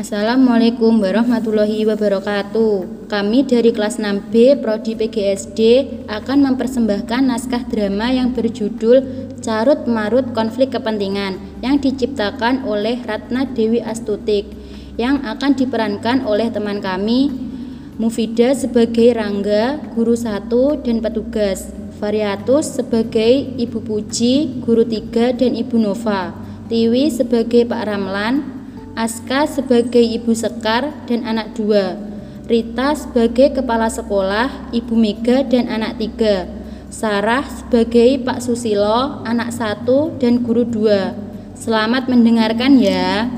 Assalamualaikum warahmatullahi wabarakatuh. Kami dari kelas 6B Prodi PGSD akan mempersembahkan naskah drama yang berjudul Carut Marut Konflik Kepentingan yang diciptakan oleh Ratna Dewi Astutik yang akan diperankan oleh teman kami Mufida sebagai Rangga, guru satu dan petugas. Variatus sebagai Ibu Puji, guru tiga dan Ibu Nova. Tiwi sebagai Pak Ramlan, Aska sebagai Ibu Sekar dan anak dua. Rita sebagai kepala sekolah, Ibu Mega dan anak tiga. Sarah sebagai Pak Susilo, anak satu dan guru dua. Selamat mendengarkan ya.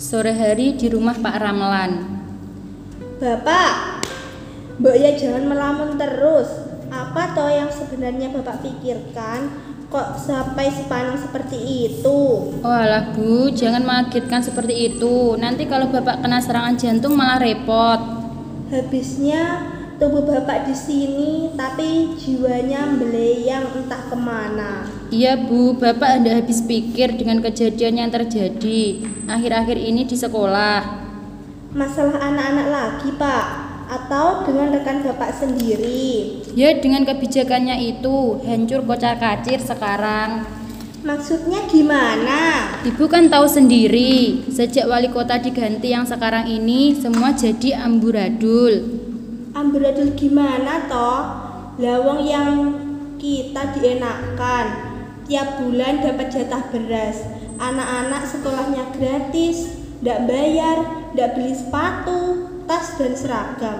Sore hari di rumah Pak Ramlan. Bapak, Mbak ya jangan melamun terus. Apa toh yang sebenarnya Bapak pikirkan? Kok sampai sepanang seperti itu? Oh alah Bu, jangan mengagetkan seperti itu. Nanti kalau Bapak kena serangan jantung malah repot. Habisnya tubuh Bapak di sini, tapi jiwanya belayang entah ke mana. Iya Bu, Bapak Anda habis pikir dengan kejadian yang terjadi akhir-akhir ini di sekolah. Masalah anak-anak lagi, Pak? Atau dengan rekan Bapak sendiri? Ya dengan kebijakannya itu hancur kocar kacir sekarang. Maksudnya gimana? Ibu kan tahu sendiri, sejak wali kota diganti yang sekarang ini semua jadi amburadul. Amburadul gimana toh? Lawang yang kita dienakkan Tiap bulan dapat jatah beras Anak-anak sekolahnya gratis Ndak bayar, ndak beli sepatu, tas dan seragam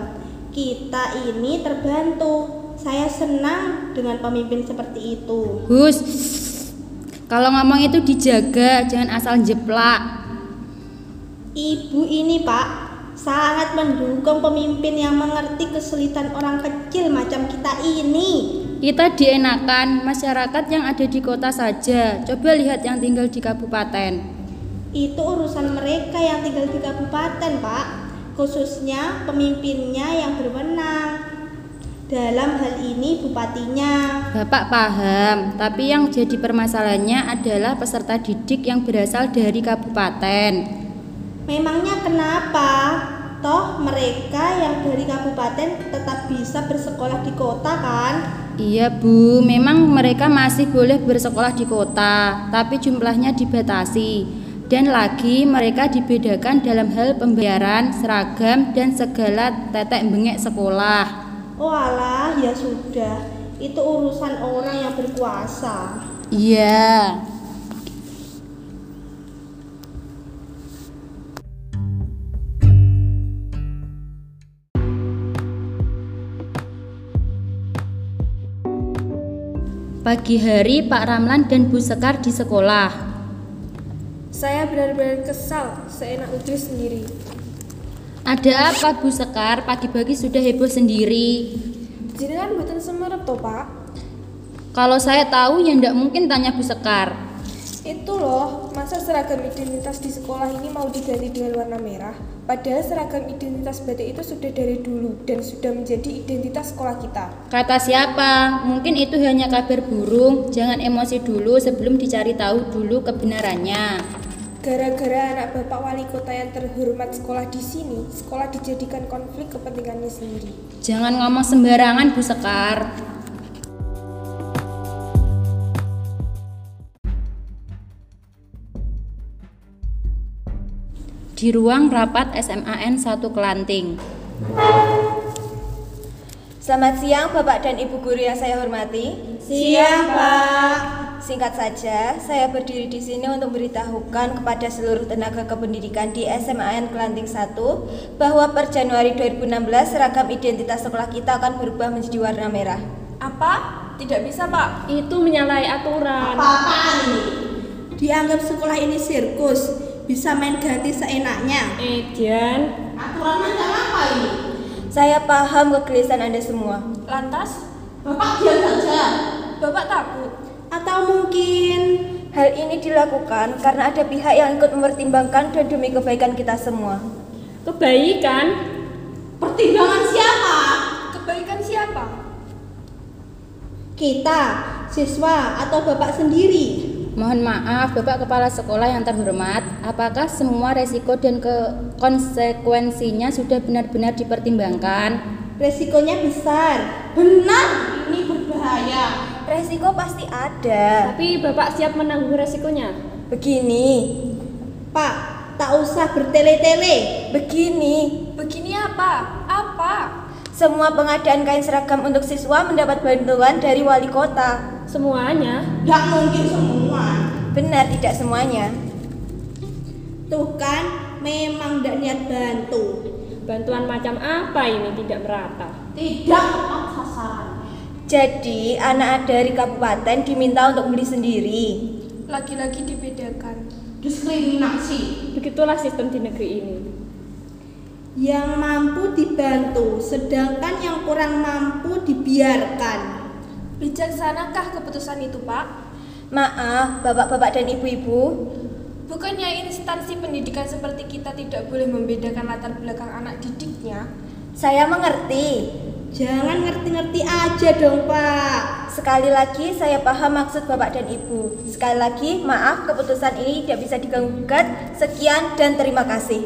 Kita ini terbantu Saya senang dengan pemimpin seperti itu Hus, kalau ngomong itu dijaga, jangan asal jeplak. Ibu ini pak sangat mendukung pemimpin yang mengerti kesulitan orang kecil macam kita ini. Kita dienakan masyarakat yang ada di kota saja. Coba lihat yang tinggal di kabupaten. Itu urusan mereka yang tinggal di kabupaten, Pak. Khususnya pemimpinnya yang berwenang. Dalam hal ini bupatinya. Bapak paham, tapi yang jadi permasalahannya adalah peserta didik yang berasal dari kabupaten. Memangnya kenapa? Toh mereka yang dari kabupaten tetap bisa bersekolah di kota kan? Iya Bu, memang mereka masih boleh bersekolah di kota, tapi jumlahnya dibatasi. Dan lagi mereka dibedakan dalam hal pembayaran, seragam, dan segala tetek bengek sekolah. Oh alah, ya sudah. Itu urusan orang yang berkuasa. Iya. Pagi hari Pak Ramlan dan Bu Sekar di sekolah. Saya benar-benar kesal seenak udah sendiri. Ada apa Bu Sekar? Pagi-pagi sudah heboh sendiri. Jenengan buatan semerep toh pak? Kalau saya tahu ya ndak mungkin tanya Bu Sekar. Itu loh, masa seragam identitas di sekolah ini mau diganti dengan warna merah? Padahal seragam identitas batik itu sudah dari dulu dan sudah menjadi identitas sekolah kita. Kata siapa? Mungkin itu hanya kabar burung. Jangan emosi dulu sebelum dicari tahu dulu kebenarannya. Gara-gara anak bapak wali kota yang terhormat sekolah di sini, sekolah dijadikan konflik kepentingannya sendiri. Jangan ngomong sembarangan Bu Sekar. Di ruang rapat SMAN 1 Kelanting. Selamat siang Bapak dan Ibu guru yang saya hormati. Siang, Pak. Singkat saja, saya berdiri di sini untuk memberitahukan kepada seluruh tenaga kependidikan di SMAN Kelanting 1 bahwa per Januari 2016 seragam identitas sekolah kita akan berubah menjadi warna merah. Apa? Tidak bisa, Pak. Itu menyalahi aturan. Apa-apaan ini? Dianggap sekolah ini sirkus, bisa main ganti seenaknya. Edian. Aturan macam apa ini? Saya paham kegelisahan Anda semua. Lantas, Bapak diam saja. Bapak takut. Atau mungkin Hal ini dilakukan karena ada pihak yang ikut mempertimbangkan dan demi kebaikan kita semua. Kebaikan. pertimbangan siapa? Kebaikan siapa? Kita, siswa atau Bapak sendiri? Mohon maaf, Bapak Kepala Sekolah yang terhormat, apakah semua resiko dan ke konsekuensinya sudah benar-benar dipertimbangkan? Resikonya besar. Benar, ini berbahaya. Resiko pasti ada. Tapi Bapak siap menanggung resikonya. Begini, Pak, tak usah bertele-tele. begini. Begini apa? Apa? Semua pengadaan kain seragam untuk siswa mendapat bantuan dari wali kota. Semuanya. Tidak mungkin semua. Benar tidak semuanya. Tuh kan, memang tidak niat bantu. Bantuan macam apa ini tidak merata? Tidak. Jadi anak dari kabupaten diminta untuk beli sendiri. Lagi-lagi dibedakan. Diskriminasi. Begitulah sistem di negeri ini. Yang mampu dibantu, sedangkan yang kurang mampu dibiarkan. Bijaksanakah keputusan itu, Pak? Maaf, bapak-bapak dan ibu-ibu. Bukannya instansi pendidikan seperti kita tidak boleh membedakan latar belakang anak didiknya? Saya mengerti. Jangan ngerti-ngerti aja dong, Pak. Sekali lagi saya paham maksud bapak dan ibu. Sekali lagi maaf keputusan ini tidak bisa diganggu-gugat. Sekian dan terima kasih.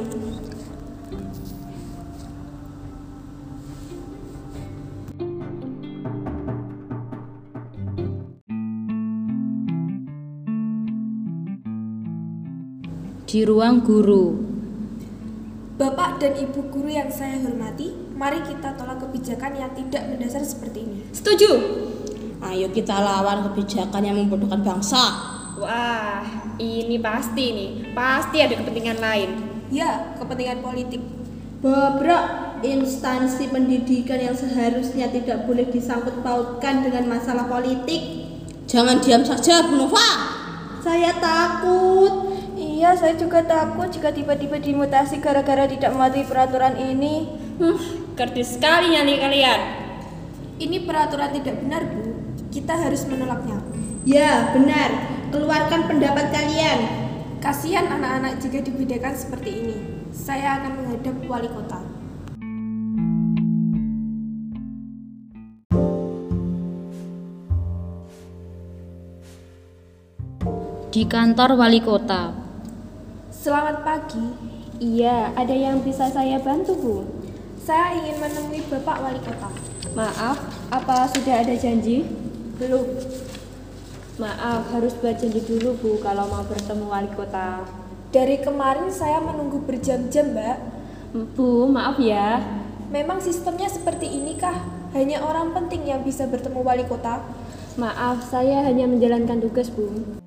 Di ruang guru, Bapak dan Ibu guru yang saya hormati, mari kita tolak kebijakan yang tidak mendasar seperti ini. Setuju? Ayo kita lawan kebijakan yang membodohkan bangsa. Wah, ini pasti nih. Pasti ada kepentingan lain. Ya, kepentingan politik. Bobrok instansi pendidikan yang seharusnya tidak boleh disangkut pautkan dengan masalah politik. Jangan diam saja, Bu Nova. Saya takut. Iya, saya juga takut jika tiba-tiba dimutasi gara-gara tidak mematuhi peraturan ini. Huh, kerdus sekali nyali kalian. Ini peraturan tidak benar, Bu. Kita harus menolaknya. Ya, benar. Keluarkan pendapat kalian. Kasihan anak-anak jika dibedakan seperti ini. Saya akan menghadap wali kota. di kantor wali kota. Selamat pagi. Iya, ada yang bisa saya bantu, Bu? Saya ingin menemui Bapak Wali Kota. Maaf, apa sudah ada janji? Belum. Maaf, harus buat janji dulu, Bu, kalau mau bertemu wali kota. Dari kemarin saya menunggu berjam-jam, Mbak. Bu, maaf ya. Memang sistemnya seperti ini kah? Hanya orang penting yang bisa bertemu wali kota? Maaf, saya hanya menjalankan tugas, Bu.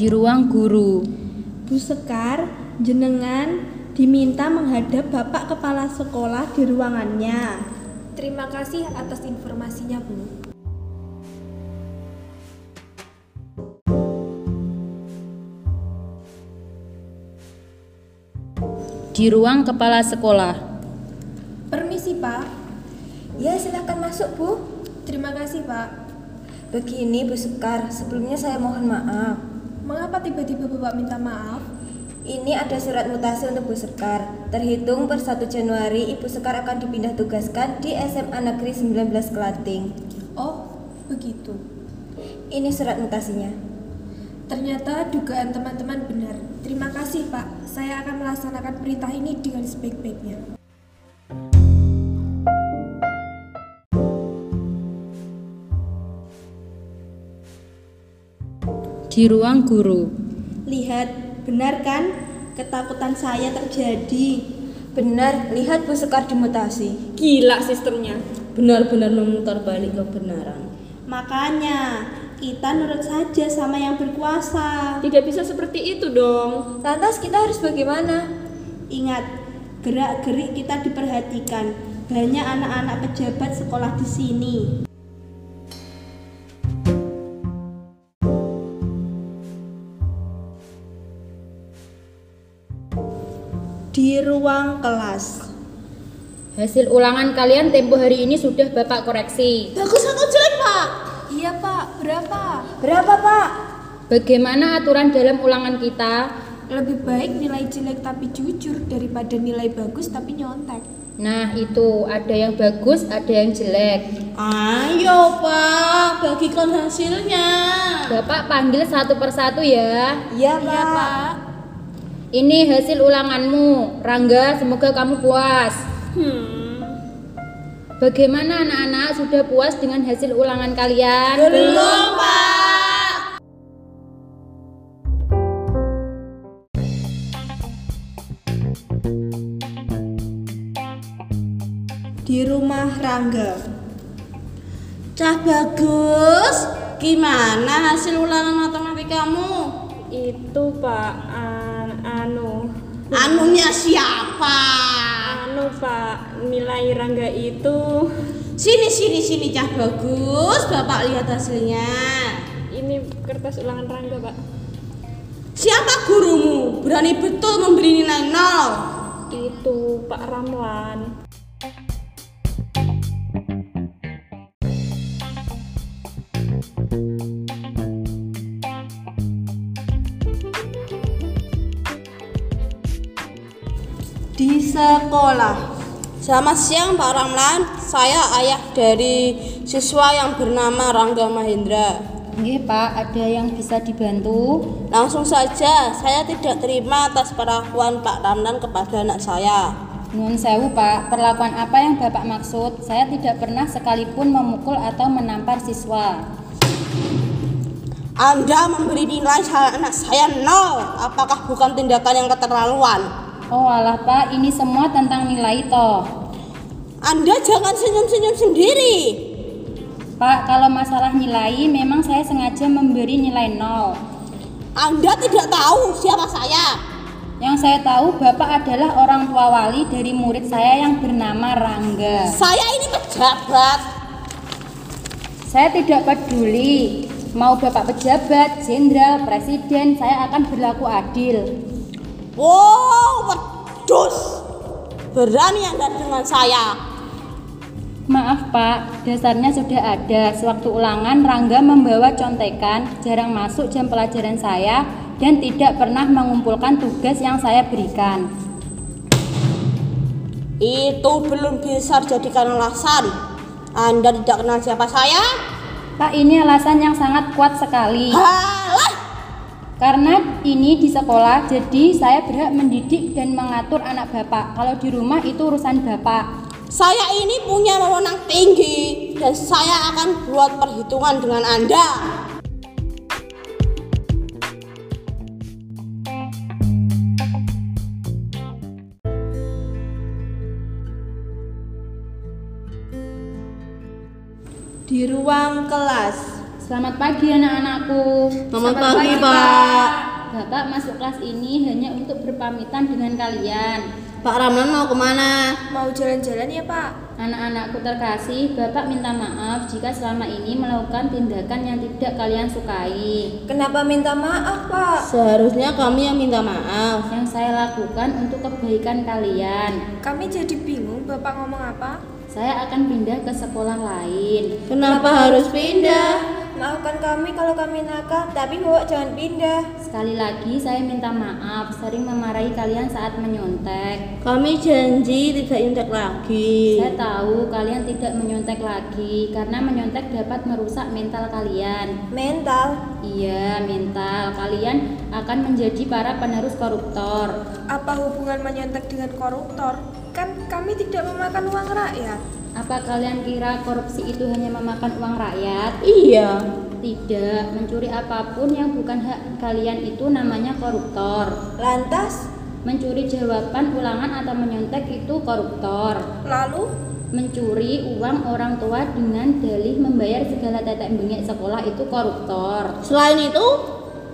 Di ruang guru, Bu Sekar, jenengan diminta menghadap Bapak Kepala Sekolah di ruangannya. Terima kasih atas informasinya, Bu. di ruang kepala sekolah, Permisi, Pak. Ya, silakan masuk, Bu. Terima kasih, Pak. Begini, Bu Sekar, sebelumnya saya mohon maaf. Mengapa tiba-tiba Bapak minta maaf? Ini ada surat mutasi untuk Bu Sekar. Terhitung per 1 Januari, Ibu Sekar akan dipindah tugaskan di SMA Negeri 19 Kelating. Oh, begitu. Ini surat mutasinya. Ternyata dugaan teman-teman benar. Terima kasih, Pak. Saya akan melaksanakan perintah ini dengan sebaik-baiknya. Di ruang guru, Lihat, benar kan? Ketakutan saya terjadi. Benar, lihat Bu Sekar dimutasi. Gila sistemnya. Benar-benar memutar balik kebenaran. Makanya, kita nurut saja sama yang berkuasa. Tidak bisa seperti itu dong. Lantas kita harus bagaimana? Ingat, gerak-gerik kita diperhatikan. Banyak anak-anak pejabat sekolah di sini. Ruang kelas. hasil ulangan kalian tempo hari ini sudah Bapak koreksi. Bagus atau jelek, Pak? Iya, Pak. Berapa? Berapa, Pak? Bagaimana aturan dalam ulangan kita? Lebih baik nilai jelek tapi jujur daripada nilai bagus tapi nyontek. Nah, itu ada yang bagus, ada yang jelek. Ayo pak, bagikan hasilnya. Bapak panggil satu persatu ya. Iya, Pak. Ini hasil ulanganmu. Rangga, semoga kamu puas. Hmm. Bagaimana anak-anak sudah puas dengan hasil ulangan kalian? Belum pak. Di rumah Rangga. Cah bagus, gimana hasil ulangan matematikamu? Itu Pak, Anunya siapa? anu Pak, nilai Rangga itu Sini sini sini cah bagus, bapak lihat hasilnya. ini kertas ulangan Rangga Pak. Siapa gurumu? Berani betul memberi nilai nol. Itu Pak Ramlan. Sekolah. Selamat siang Pak Ramlan, saya ayah dari siswa yang bernama Rangga Mahendra. Nggih, Pak, ada yang bisa dibantu? Langsung saja, saya tidak terima atas perlakuan Pak Ramlan kepada anak saya. Nuwun sewu, Pak. Perlakuan apa yang Bapak maksud? Saya tidak pernah sekalipun memukul atau menampar siswa. Anda memberi nilai anak saya nol. Apakah bukan tindakan yang keterlaluan? Oh alah Pak, ini semua tentang nilai toh. Anda jangan senyum-senyum sendiri. Pak, kalau masalah nilai memang saya sengaja memberi nilai nol. Anda tidak tahu siapa saya. Yang saya tahu Bapak adalah orang tua wali dari murid saya yang bernama Rangga. Saya ini pejabat. Saya tidak peduli mau Bapak pejabat, jenderal, presiden, saya akan berlaku adil. Wow, wedus. Berani Anda dengan saya. Maaf Pak, dasarnya sudah ada. Sewaktu ulangan Rangga membawa contekan, jarang masuk jam pelajaran saya dan tidak pernah mengumpulkan tugas yang saya berikan. Itu belum bisa dijadikan alasan. Anda tidak kenal siapa saya? Pak, ini alasan yang sangat kuat sekali. Halah, Karena ini di sekolah, jadi saya berhak mendidik dan mengatur anak Bapak. Kalau di rumah itu urusan Bapak. saya ini punya wewenang tinggi dan saya akan buat perhitungan dengan Anda. Di ruang kelas. Selamat pagi anak-anakku. Selamat pagi, Pak. Bapak masuk kelas ini hanya untuk berpamitan dengan kalian. Pak Ramlan mau ke mana? Mau jalan-jalan ya Pak? Anak-anakku terkasih, Bapak minta maaf jika selama ini melakukan tindakan yang tidak kalian sukai. Kenapa minta maaf, Pak? Seharusnya kami yang minta maaf. Yang saya lakukan untuk kebaikan kalian. Kami jadi bingung Bapak ngomong apa? Saya akan pindah ke sekolah lain. Kenapa harus pindah? Maafkan kami kalau kami nakal, tapi Bapak jangan pindah. Sekali lagi saya minta maaf sering memarahi kalian saat menyontek. Kami janji tidak nyontek lagi. Saya tahu kalian tidak menyontek lagi karena menyontek dapat merusak mental kalian. Mental. Iya, mental. Kalian akan menjadi para penerus koruptor. Apa hubungan menyontek dengan koruptor? Kan kami tidak memakan uang rakyat. Apa kalian kira korupsi itu hanya memakan uang rakyat? Iya. Tidak, mencuri apa pun yang bukan hak kalian itu namanya koruptor. Lantas, Mencuri jawaban ulangan atau menyontek itu koruptor. Lalu, Mencuri uang orang tua dengan dalih membayar segala tetek bengek sekolah itu koruptor. Selain itu,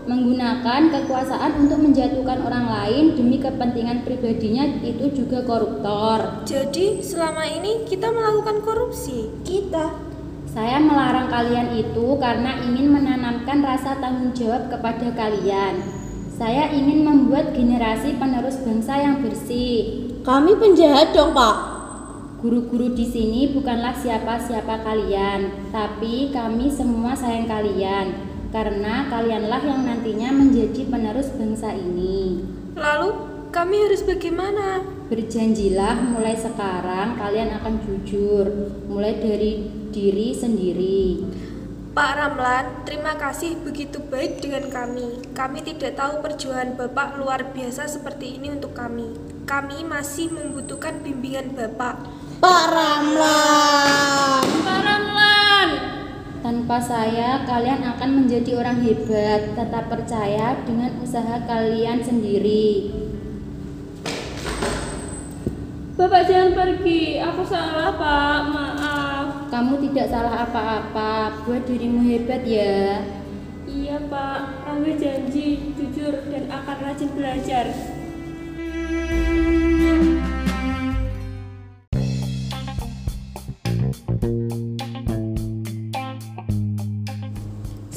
Menggunakan kekuasaan untuk menjatuhkan orang lain demi kepentingan pribadinya itu juga koruptor. jadi selama ini kita melakukan korupsi. kita Saya melarang kalian itu karena ingin menanamkan rasa tanggung jawab kepada kalian. Saya ingin membuat generasi penerus bangsa yang bersih. kami penjahat dong, Pak. Guru-guru di sini bukanlah siapa-siapa kalian, tapi kami semua sayang kalian. Karena kalianlah yang nantinya menjadi penerus bangsa ini. Lalu, kami harus bagaimana? Berjanjilah mulai sekarang kalian akan jujur, mulai dari diri sendiri. Pak Ramlan, terima kasih begitu baik dengan kami. Kami tidak tahu perjuangan Bapak luar biasa seperti ini untuk kami. Kami masih membutuhkan bimbingan Bapak. Pak Ramlan. Tanpa saya, kalian akan menjadi orang hebat. Tetap percaya dengan usaha kalian sendiri. Bapak jangan pergi, aku salah pak, maaf. Kamu tidak salah apa-apa. Buat dirimu hebat ya. Iya pak, Rangga janji jujur dan akan rajin belajar.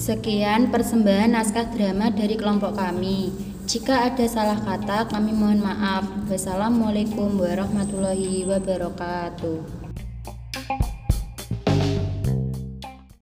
Sekian persembahan naskah drama dari kelompok kami. Jika ada salah kata, kami mohon maaf. Wassalamualaikum warahmatullahi wabarakatuh.